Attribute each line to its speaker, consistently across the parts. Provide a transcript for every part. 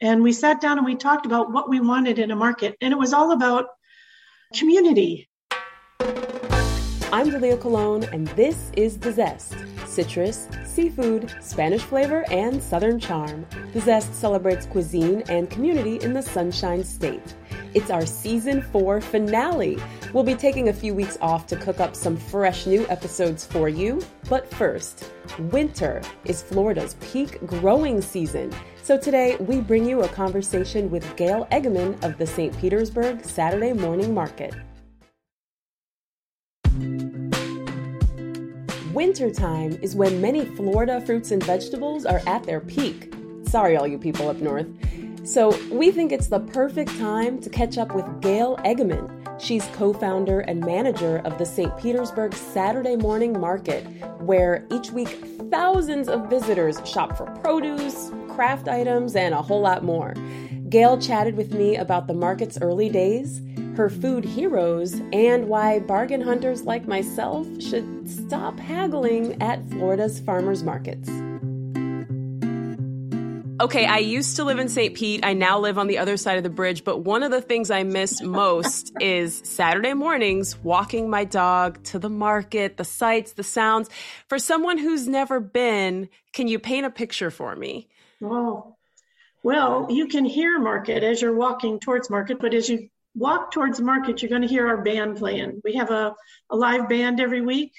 Speaker 1: And we sat down and we talked about what we wanted in a market, and it was all about community.
Speaker 2: I'm Julia Colon, and this is The Zest citrus, seafood, Spanish flavor, and Southern charm. The Zest celebrates cuisine and community in the Sunshine State. It's our season four finale. We'll be taking a few weeks off to cook up some fresh new episodes for you. But first, winter is Florida's peak growing season. So today we bring you a conversation with Gail Eggeman of the St. Petersburg Saturday Morning Market. Wintertime is when many Florida fruits and vegetables are at their peak. Sorry, all you people up north. So, we think it's the perfect time to catch up with Gail Eggeman. She's co founder and manager of the St. Petersburg Saturday Morning Market, where each week thousands of visitors shop for produce, craft items, and a whole lot more. Gail chatted with me about the market's early days, her food heroes, and why bargain hunters like myself should stop haggling at Florida's farmers markets. Okay, I used to live in St. Pete. I now live on the other side of the bridge, but one of the things I miss most is Saturday mornings walking my dog to the market, the sights, the sounds. For someone who's never been, can you paint a picture for me?
Speaker 1: Oh, well, you can hear market as you're walking towards market, but as you walk towards market, you're going to hear our band playing. We have a, a live band every week.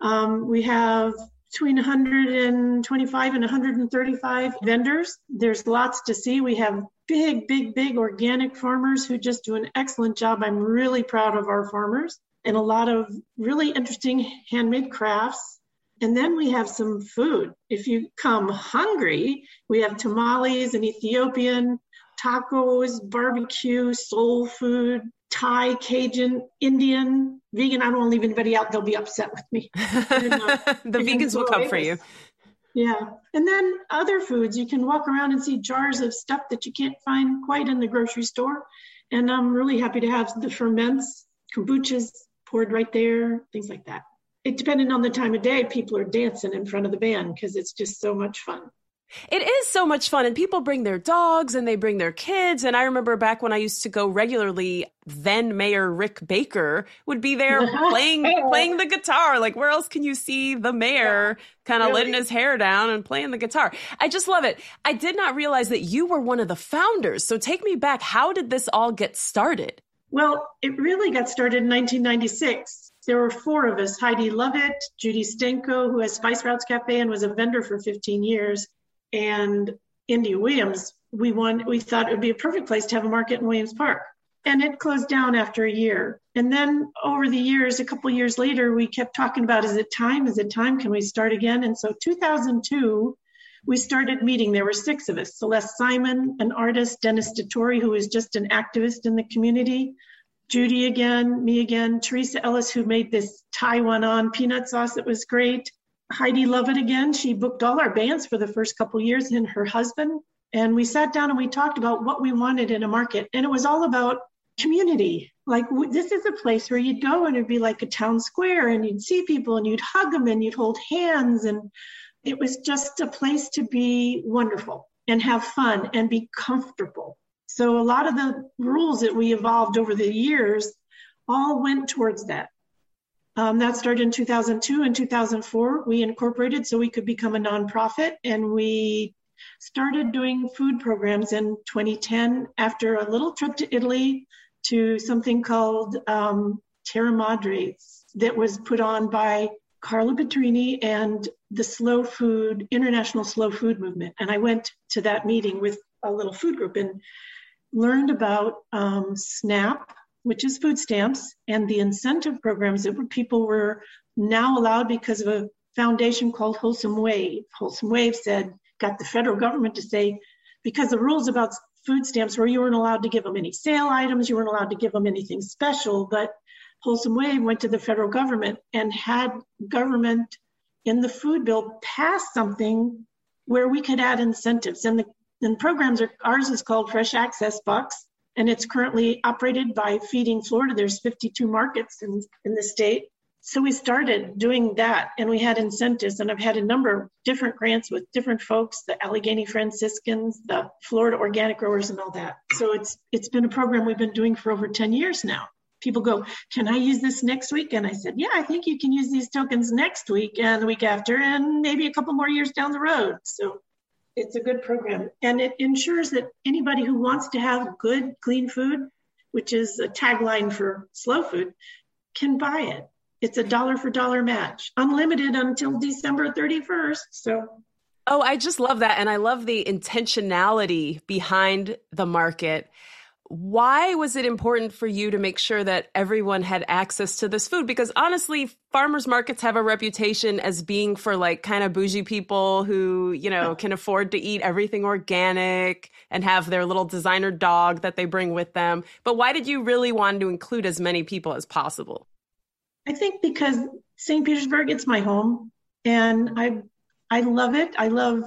Speaker 1: Um, we have between 125 and 135 vendors. There's lots to see. We have big, big, big organic farmers who just do an excellent job. I'm really proud of our farmers and a lot of really interesting handmade crafts. And then we have some food. If you come hungry, we have tamales and Ethiopian, tacos, barbecue, soul food, Thai, Cajun, Indian, vegan. I don't want to leave anybody out. They'll be upset with me.
Speaker 2: And, uh, the vegans will come for you.
Speaker 1: Yeah. And then other foods, you can walk around and see jars of stuff that you can't find quite in the grocery store. And I'm really happy to have the ferments, kombuchas poured right there, things like that it depending on the time of day, people are dancing in front of the band because it's just so much fun.
Speaker 2: It is so much fun, and people bring their dogs and they bring their kids. And I remember back when I used to go regularly, then Mayor Rick Baker would be there playing playing the guitar. Like, where else can you see the mayor kind of really? letting his hair down and playing the guitar? I just love it. I did not realize that you were one of the founders. So take me back. How did this all get started?
Speaker 1: Well, it really got started in 1996 there were four of us Heidi Lovett, Judy Stenko, who has Spice Routes Cafe and was a vendor for 15 years, and India Williams. We won, we thought it would be a perfect place to have a market in Williams Park. And it closed down after a year. And then over the years, a couple years later, we kept talking about is it time? Is it time? Can we start again? And so 2002, we started meeting. There were six of us Celeste Simon, an artist, Dennis DeTore, who is just an activist in the community, Judy again, me again, Teresa Ellis, who made this Taiwan on peanut sauce that was great. Heidi Lovett again. She booked all our bands for the first couple years, and her husband. And we sat down and we talked about what we wanted in a market. And it was all about community. Like, this is a place where you'd go and it'd be like a town square, and you'd see people and you'd hug them and you'd hold hands. And it was just a place to be wonderful and have fun and be comfortable. So a lot of the rules that we evolved over the years all went towards that. Um, that started in 2002 and 2004. We incorporated so we could become a nonprofit, and we started doing food programs in 2010 after a little trip to Italy to something called um, Terra Madres that was put on by Carlo Petrini and the Slow Food International Slow Food Movement. And I went to that meeting with a little food group, and learned about um, SNAP, which is food stamps, and the incentive programs that people were now allowed because of a foundation called Wholesome Wave. Wholesome Wave said, got the federal government to say, because the rules about food stamps where you weren't allowed to give them any sale items, you weren't allowed to give them anything special. But Wholesome Wave went to the federal government and had government in the food bill pass something where we could add incentives. And the and programs are ours is called Fresh Access Bucks, and it's currently operated by Feeding Florida. There's 52 markets in, in the state. So we started doing that and we had incentives and I've had a number of different grants with different folks, the Allegheny Franciscans, the Florida organic growers and all that. So it's it's been a program we've been doing for over 10 years now. People go, "Can I use this next week?" And I said, "Yeah, I think you can use these tokens next week and the week after and maybe a couple more years down the road." So it's a good program and it ensures that anybody who wants to have good clean food, which is a tagline for slow food, can buy it it's a dollar for dollar match, unlimited until December 31st. So
Speaker 2: Oh, I just love that. And I love the intentionality behind the market. Why was it important for you to make sure that everyone had access to this food? Because honestly, farmers markets have a reputation as being for like kind of bougie people who, you know, can afford to eat everything organic and have their little designer dog that they bring with them. But why did you really want to include as many people as possible?
Speaker 1: I think because St. Petersburg, it's my home, and I I love it. I love.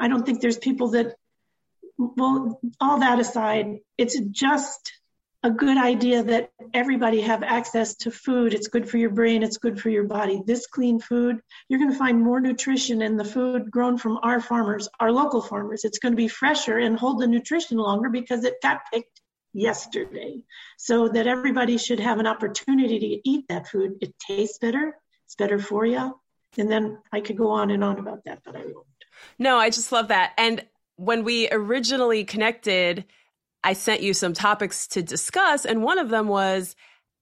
Speaker 1: I don't think there's people that. Well, all that aside, it's just a good idea that everybody have access to food. It's good for your brain. It's good for your body. This clean food, you're going to find more nutrition in the food grown from our farmers, our local farmers. It's going to be fresher and hold the nutrition longer because it got picked yesterday so that everybody should have an opportunity to eat that food it tastes better it's better for you and then i could go on and on about that but i won't
Speaker 2: no i just love that and when we originally connected i sent you some topics to discuss and one of them was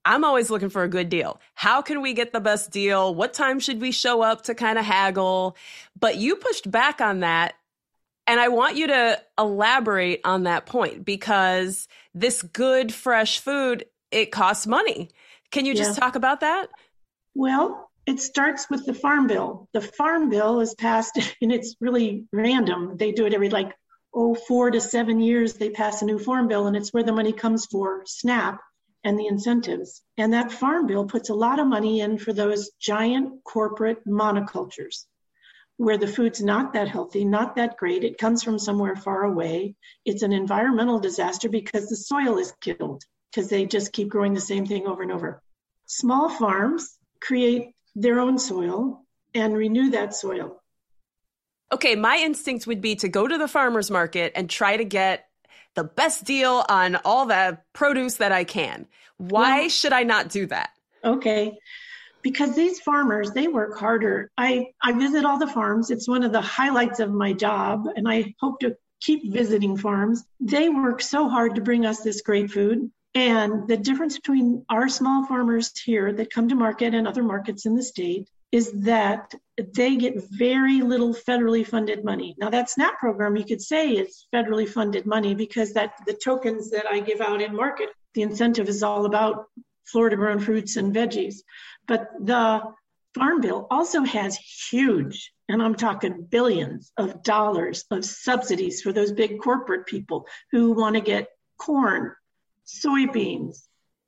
Speaker 2: I'm always looking for a good deal. How can we get the best deal? What time should we show up to kind of haggle? But you pushed back on that and I want you to elaborate on that point because this good, fresh food, it costs money. Can you just yeah. talk about that?
Speaker 1: Well, it starts with the Farm Bill. The Farm Bill is passed, and it's really random. They do it every like, oh, four to seven years, they pass a new Farm Bill, and it's where the money comes for SNAP and the incentives. And that Farm Bill puts a lot of money in for those giant corporate monocultures where the food's not that healthy, not that great. It comes from somewhere far away. It's an environmental disaster because the soil is killed because they just keep growing the same thing over and over. Small farms create their own soil and renew that soil.
Speaker 2: Okay, my instinct would be to go to the farmer's market and try to get the best deal on all the produce that I can. Why well, should I not do that?
Speaker 1: Okay because these farmers they work harder i i visit all the farms it's one of the highlights of my job and i hope to keep visiting farms they work so hard to bring us this great food and the difference between our small farmers here that come to market and other markets in the state is that they get very little federally funded money. Now that SNAP program you could say is federally funded money because that the tokens that I give out in market, the incentive is all about Florida grown fruits and veggies. But the Farm Bill also has huge, and I'm talking billions of dollars of subsidies for those big corporate people who want to get corn, soybeans.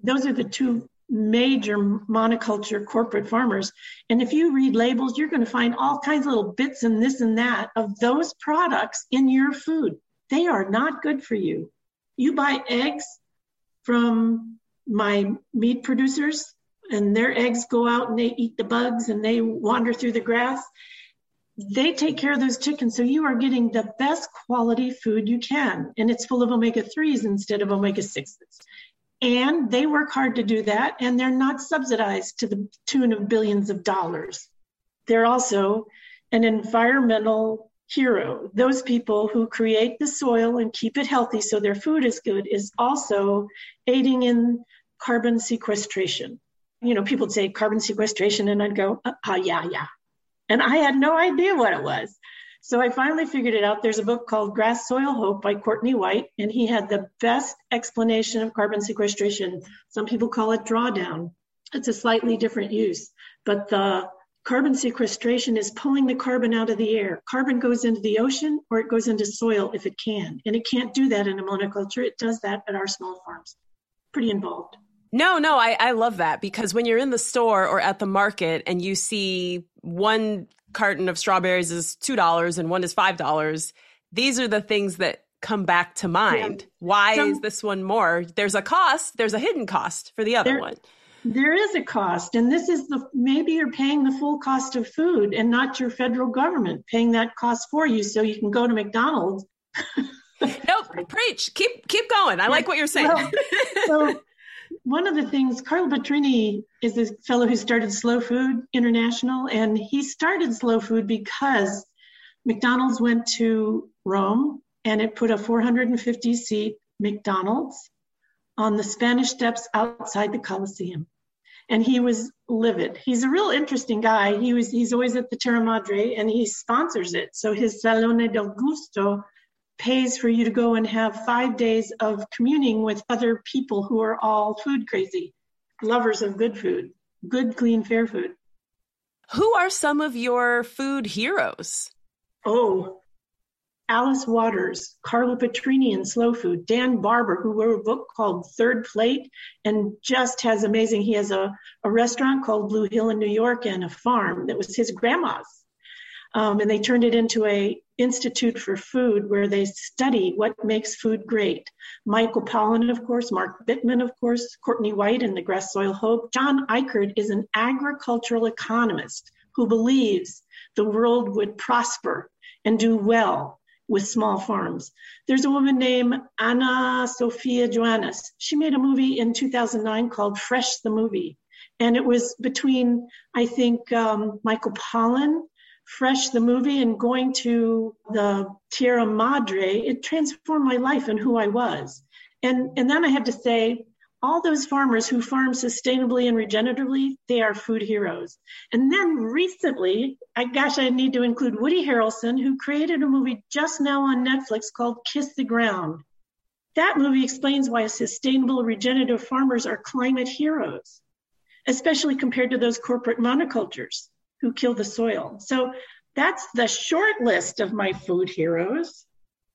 Speaker 1: Those are the two major monoculture corporate farmers. And if you read labels, you're going to find all kinds of little bits and this and that of those products in your food. They are not good for you. You buy eggs from my meat producers, and their eggs go out and they eat the bugs and they wander through the grass. They take care of those chickens. So you are getting the best quality food you can. And it's full of omega 3s instead of omega 6s. And they work hard to do that. And they're not subsidized to the tune of billions of dollars. They're also an environmental hero. Those people who create the soil and keep it healthy so their food is good is also aiding in carbon sequestration you know, people say carbon sequestration, and I'd go, uh, yeah, yeah. And I had no idea what it was. So I finally figured it out. There's a book called Grass Soil Hope by Courtney White, and he had the best explanation of carbon sequestration. Some people call it drawdown. It's a slightly different use, but the Carbon sequestration is pulling the carbon out of the air. Carbon goes into the ocean or it goes into soil if it can. And it can't do that in a monoculture. It does that at our small farms. Pretty involved.
Speaker 2: No, no, I, I love that because when you're in the store or at the market and you see one carton of strawberries is $2 and one is $5, these are the things that come back to mind. Yeah. Why is this one more? There's a cost, there's a hidden cost for the other there, one.
Speaker 1: There is a cost, and this is the maybe you're paying the full cost of food and not your federal government paying that cost for you so you can go to McDonald's.
Speaker 2: nope, preach. Keep keep going. I like what you're saying. Well,
Speaker 1: so one of the things Carlo Petrini is this fellow who started Slow Food International, and he started Slow Food because McDonald's went to Rome and it put a 450 seat McDonald's on the Spanish steps outside the Colosseum. And he was livid. He's a real interesting guy. He was he's always at the Terra Madre and he sponsors it. So his Salone del Gusto pays for you to go and have five days of communing with other people who are all food crazy, lovers of good food, good, clean, fair food.
Speaker 2: Who are some of your food heroes?
Speaker 1: Oh, Alice Waters, Carlo Petrini in Slow Food, Dan Barber, who wrote a book called Third Plate and just has amazing. He has a, a restaurant called Blue Hill in New York and a farm that was his grandma's. Um, and they turned it into a institute for food where they study what makes food great. Michael Pollan, of course, Mark Bittman, of course, Courtney White and the Grass Soil Hope. John Ikerd is an agricultural economist who believes the world would prosper and do well with small farms. There's a woman named Ana Sofia Joanes. She made a movie in 2009 called Fresh the Movie. And it was between, I think, um, Michael Pollan, Fresh the Movie, and going to the Terra Madre. It transformed my life and who I was. And, and then I have to say, all those farmers who farm sustainably and regeneratively, they are food heroes. And then recently, I gosh, I need to include Woody Harrelson, who created a movie just now on Netflix called Kiss the Ground. That movie explains why sustainable regenerative farmers are climate heroes, especially compared to those corporate monocultures who kill the soil. So that's the short list of my food heroes.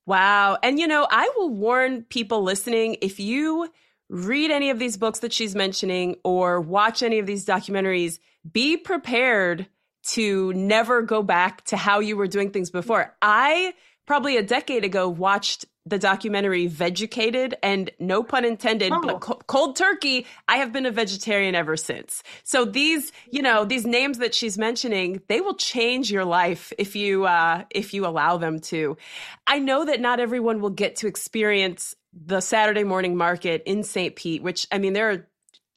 Speaker 2: Wow. And you know, I will warn people listening if you read any of these books that she's mentioning or watch any of these documentaries, be prepared to never go back to how you were doing things before. I probably a decade ago watched the documentary Vegucated and no pun intended, oh. but cold turkey, I have been a vegetarian ever since. So these, you know, these names that she's mentioning, they will change your life if you uh if you allow them to. I know that not everyone will get to experience the Saturday morning market in St. Pete, which I mean, there are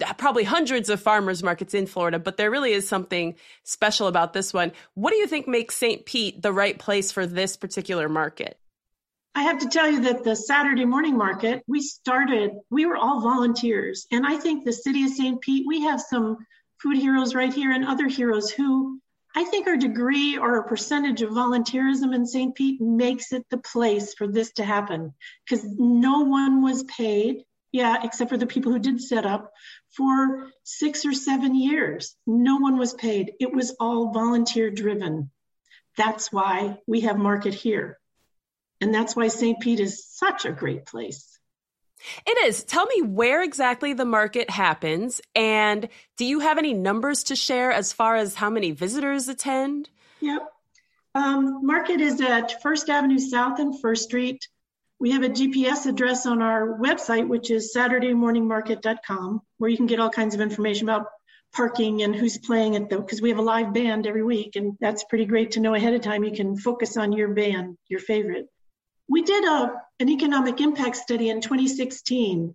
Speaker 2: Uh, probably hundreds of farmers markets in Florida, but there really is something special about this one. What do you think makes St. Pete the right place for this particular market?
Speaker 1: I have to tell you that the Saturday morning market, we started, we were all volunteers. And I think the city of St. Pete, we have some food heroes right here and other heroes who I think our degree or a percentage of volunteerism in St. Pete makes it the place for this to happen because no one was paid, yeah, except for the people who did set up for six or seven years. No one was paid. It was all volunteer driven. That's why we have market here. And that's why St. Pete is such a great place.
Speaker 2: It is. Tell me where exactly the market happens, and do you have any numbers to share as far as how many visitors attend?
Speaker 1: Yep. Um, market is at First Avenue South and First Street. We have a GPS address on our website, which is SaturdayMorningMarket.com, where you can get all kinds of information about parking and who's playing it, though, because we have a live band every week, and that's pretty great to know ahead of time. You can focus on your band, your favorite. We did a, an economic impact study in 2016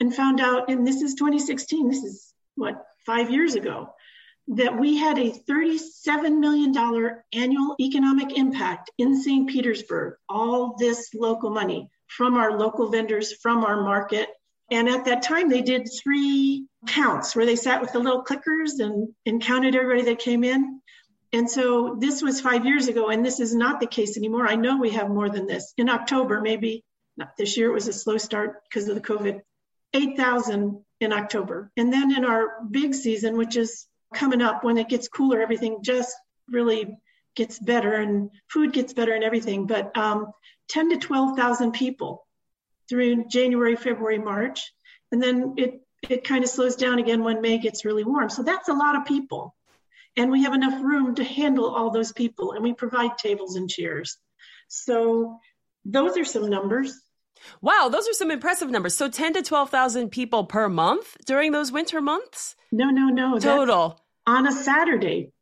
Speaker 1: and found out, and this is 2016, this is what, five years ago, that we had a $37 million annual economic impact in St. Petersburg, all this local money from our local vendors, from our market. And at that time, they did three counts where they sat with the little clickers and, and counted everybody that came in. And so this was five years ago, and this is not the case anymore. I know we have more than this. In October, maybe not this year, it was a slow start because of the COVID, 8,000 in October. And then in our big season, which is coming up when it gets cooler, everything just really gets better and food gets better and everything. But um, 10 to 12,000 people through January, February, March. And then it, it kind of slows down again when May gets really warm. So that's a lot of people. And we have enough room to handle all those people. And we provide tables and chairs. So those are some numbers.
Speaker 2: Wow, those are some impressive numbers. So 10 to 12,000 people per month during those winter months?
Speaker 1: No, no, no.
Speaker 2: Total.
Speaker 1: on a Saturday.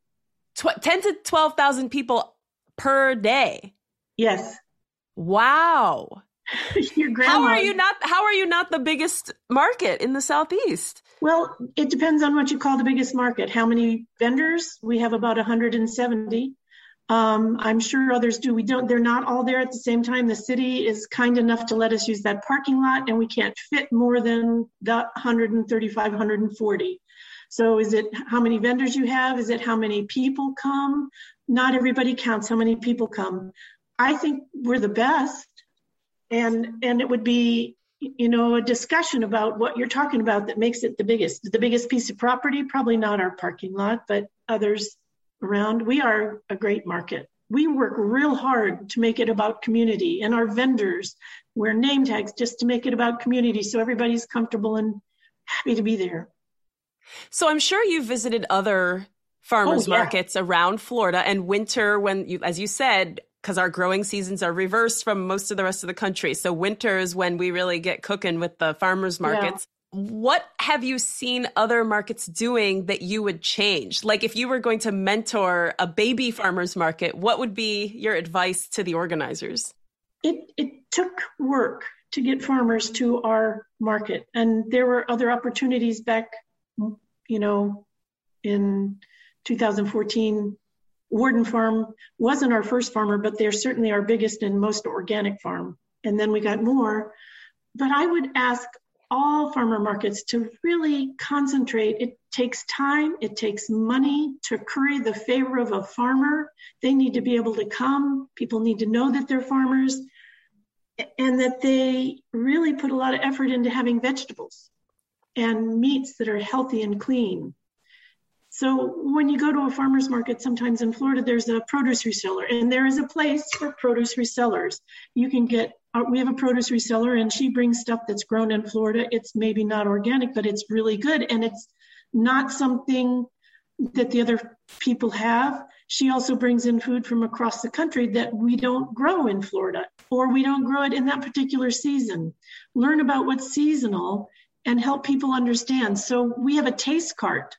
Speaker 2: Tw- 10 to 12,000 people per day.
Speaker 1: Yes.
Speaker 2: Wow.
Speaker 1: Your grandma.
Speaker 2: How are you not how are you not the biggest market in the southeast?
Speaker 1: Well, it depends on what you call the biggest market. How many vendors? We have about 170. Um, I'm sure others do. We don't, they're not all there at the same time. The city is kind enough to let us use that parking lot and we can't fit more than the 135, 140. So is it how many vendors you have? Is it how many people come? Not everybody counts how many people come. I think we're the best. And, and it would be, you know, a discussion about what you're talking about that makes it the biggest. The biggest piece of property, probably not our parking lot, but others around. We are a great market. We work real hard to make it about community and our vendors wear name tags just to make it about community so everybody's comfortable and happy to be there.
Speaker 2: So I'm sure you visited other farmers
Speaker 1: Oh, yeah.
Speaker 2: markets around Florida and winter when you as you said because our growing seasons are reversed from most of the rest of the country. So winter is when we really get cooking with the farmers markets. What have you seen other markets doing that you would change? Like if you were going to mentor a baby farmers market, what would be your advice to the organizers?
Speaker 1: it it took work to get farmers to our market and there were other opportunities back you know in 2014 Worden farm wasn't our first farmer but they're certainly our biggest and most organic farm and then we got more but i would ask all farmer markets to really concentrate it takes time it takes money to curry the favor of a farmer they need to be able to come people need to know that they're farmers and that they really put a lot of effort into having vegetables and meats that are healthy and clean. So when you go to a farmer's market, sometimes in Florida, there's a produce reseller, and there is a place for produce resellers. You can get, uh, we have a produce reseller, and she brings stuff that's grown in Florida. It's maybe not organic, but it's really good, and it's not something that the other people have. She also brings in food from across the country that we don't grow in Florida, or we don't grow it in that particular season. Learn about what's seasonal and help people understand. So we have a taste cart,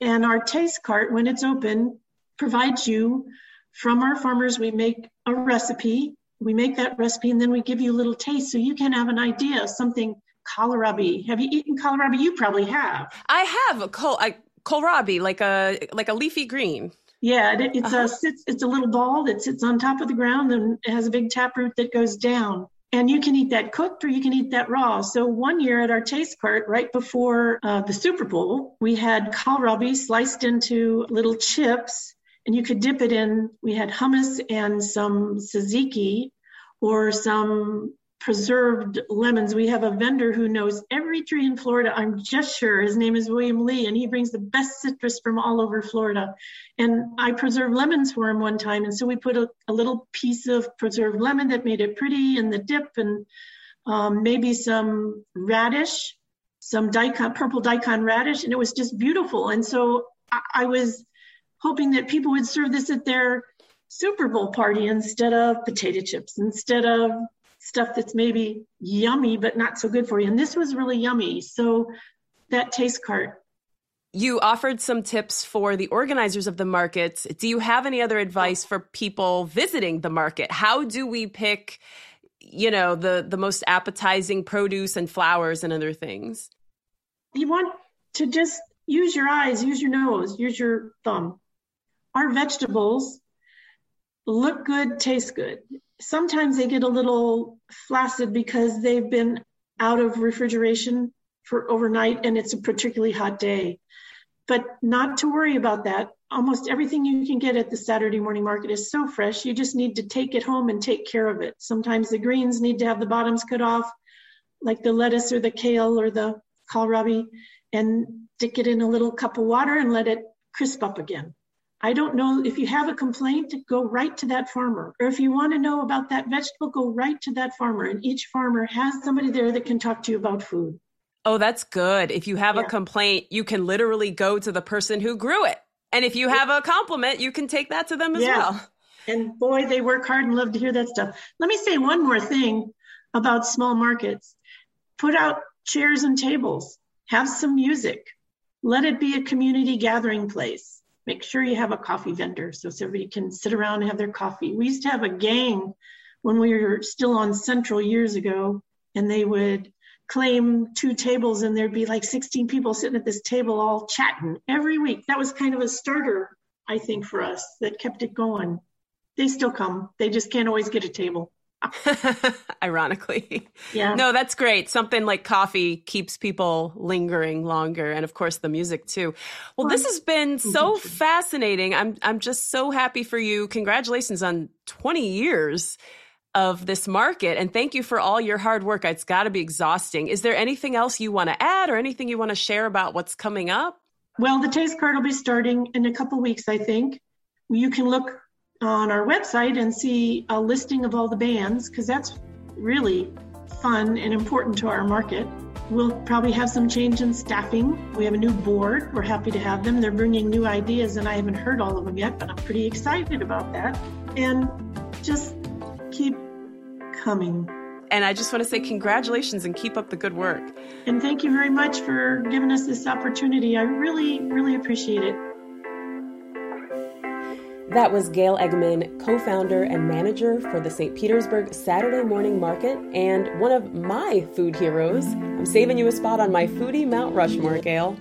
Speaker 1: and our taste cart, when it's open, provides you from our farmers. We make a recipe, we make that recipe, and then we give you a little taste so you can have an idea of something kohlrabi. Have you eaten kohlrabi? You probably have.
Speaker 2: I have a col- I, kohlrabi, like a like a leafy green.
Speaker 1: Yeah, it, it's
Speaker 2: Uh-huh.
Speaker 1: a sits, it's a little ball that sits on top of the ground and it has a big taproot that goes down. And you can eat that cooked or you can eat that raw. So one year at our taste cart, right before uh, the Super Bowl, we had kohlrabi sliced into little chips, and you could dip it in. We had hummus and some tzatziki, or some preserved lemons. We have a vendor who knows every tree in Florida. I'm just sure his name is William Lee, and he brings the best citrus from all over Florida. And I preserved lemons for him one time, and so we put a, a little piece of preserved lemon that made it pretty in the dip, and um, maybe some radish, some daikon, purple daikon radish, and it was just beautiful. And so I, I was hoping that people would serve this at their Super Bowl party instead of potato chips, instead of stuff that's maybe yummy but not so good for you. And this was really yummy. So that taste cart.
Speaker 2: You offered some tips for the organizers of the markets. Do you have any other advice for people visiting the market? How do we pick, you know, the the most appetizing produce and flowers and other things?
Speaker 1: You want to just use your eyes, use your nose, use your thumb. Our vegetables look good, taste good. Sometimes they get a little flaccid because they've been out of refrigeration for overnight and it's a particularly hot day. But not to worry about that. Almost everything you can get at the Saturday morning market is so fresh. You just need to take it home and take care of it. Sometimes the greens need to have the bottoms cut off, like the lettuce or the kale or the kohlrabi, and stick it in a little cup of water and let it crisp up again. I don't know if you have a complaint, go right to that farmer. Or if you want to know about that vegetable, go right to that farmer. And each farmer has somebody there that can talk to you about food.
Speaker 2: Oh, that's good. If you have yeah. a complaint, you can literally go to the person who grew it. And if you have a compliment, you can take that to them as yeah. well.
Speaker 1: And boy, they work hard and love to hear that stuff. Let me say one more thing about small markets put out chairs and tables, have some music, let it be a community gathering place make sure you have a coffee vendor so everybody can sit around and have their coffee. We used to have a gang when we were still on Central years ago, and they would claim two tables, and there'd be like 16 people sitting at this table all chatting every week. That was kind of a starter, I think, for us that kept it going. They still come, they just can't always get a table.
Speaker 2: Ironically.
Speaker 1: Yeah.
Speaker 2: No, that's great. Something like coffee keeps people lingering longer and of course the music too. Well, this has been so fascinating. I'm I'm just so happy for you. Congratulations on 20 years of this market and thank you for all your hard work. It's got to be exhausting. Is there anything else you want to add or anything you want to share about what's coming up?
Speaker 1: Well, the taste card will be starting in a couple weeks, I think. You can look on our website and see a listing of all the bands because that's really fun and important to our market. We'll probably have some change in staffing. We have a new board. We're happy to have them. They're bringing new ideas, and I haven't heard all of them yet, but I'm pretty excited about that. And just keep coming.
Speaker 2: And I just want to say congratulations and keep up the good work.
Speaker 1: And thank you very much for giving us this opportunity. I really, really appreciate it.
Speaker 2: That was Gail Eggeman, co founder and manager for the St. Petersburg Saturday Morning Market, and one of my food heroes. I'm saving you a spot on my foodie Mount Rushmore, Gail.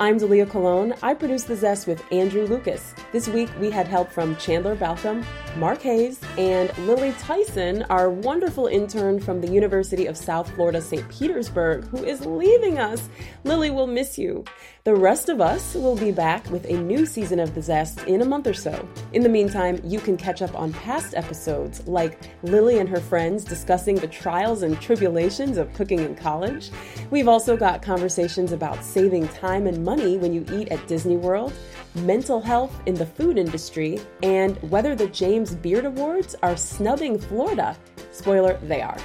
Speaker 2: I'm Dalia Colon. I produce The Zest with Andrew Lucas. This week we had help from Chandler Balcom, Mark Hayes, and Lily Tyson, our wonderful intern from the University of South Florida, St. Petersburg, who is leaving us. Lily will miss you. The rest of us will be back with a new season of The Zest in a month or so. In the meantime, you can catch up on past episodes like Lily and her friends discussing the trials and tribulations of cooking in college. We've also got conversations about saving time and money when you eat at Disney World, mental health in the food industry, and whether the James Beard Awards are snubbing Florida. Spoiler, they are.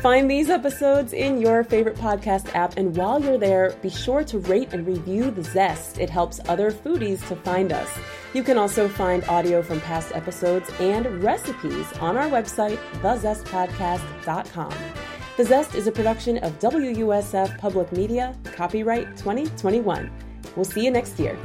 Speaker 2: Find these episodes in your favorite podcast app, and while you're there, be sure to rate and review The Zest. It helps other foodies to find us. You can also find audio from past episodes and recipes on our website, thezestpodcast.com. The Zest is a production of WUSF Public Media, copyright 2021. We'll see you next year.